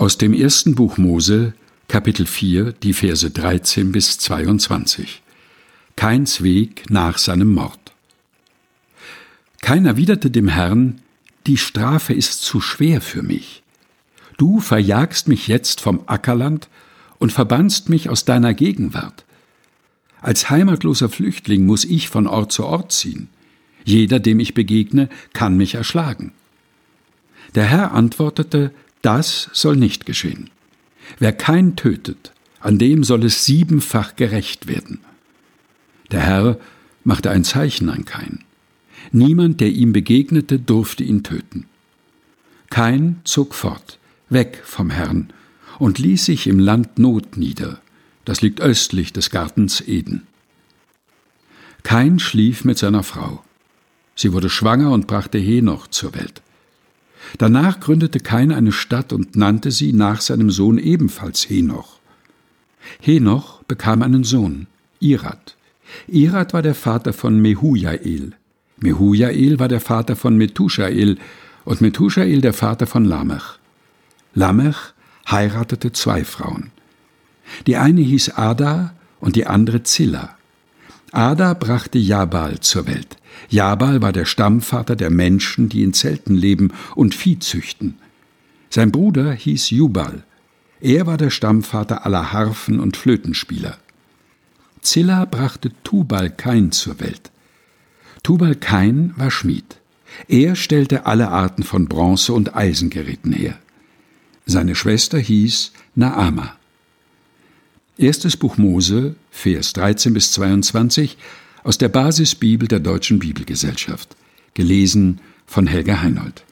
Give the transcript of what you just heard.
Aus dem ersten Buch Mose, Kapitel 4, die Verse 13 bis 22. Keins Weg nach seinem Mord. Kein erwiderte dem Herrn, die Strafe ist zu schwer für mich. Du verjagst mich jetzt vom Ackerland und verbannst mich aus deiner Gegenwart. Als heimatloser Flüchtling muss ich von Ort zu Ort ziehen. Jeder, dem ich begegne, kann mich erschlagen. Der Herr antwortete, das soll nicht geschehen. Wer kein tötet, an dem soll es siebenfach gerecht werden. Der Herr machte ein Zeichen an Kain. Niemand, der ihm begegnete, durfte ihn töten. Kain zog fort, weg vom Herrn, und ließ sich im Land Not nieder, das liegt östlich des Gartens Eden. Kain schlief mit seiner Frau. Sie wurde schwanger und brachte Henoch zur Welt. Danach gründete Kain eine Stadt und nannte sie nach seinem Sohn ebenfalls Henoch. Henoch bekam einen Sohn, Irad. Irad war der Vater von Mehujael. Mehujael war der Vater von Methushael und Methushael der Vater von Lamech. Lamech heiratete zwei Frauen. Die eine hieß Ada und die andere Zilla. Ada brachte Jabal zur Welt. Jabal war der Stammvater der Menschen, die in Zelten leben und Vieh züchten. Sein Bruder hieß Jubal. Er war der Stammvater aller Harfen und Flötenspieler. Zilla brachte Tubal Kain zur Welt. Tubal Kain war Schmied. Er stellte alle Arten von Bronze- und Eisengeräten her. Seine Schwester hieß Naama. Erstes Buch Mose, Vers 13 bis 22, aus der Basisbibel der Deutschen Bibelgesellschaft, gelesen von Helga Heinold.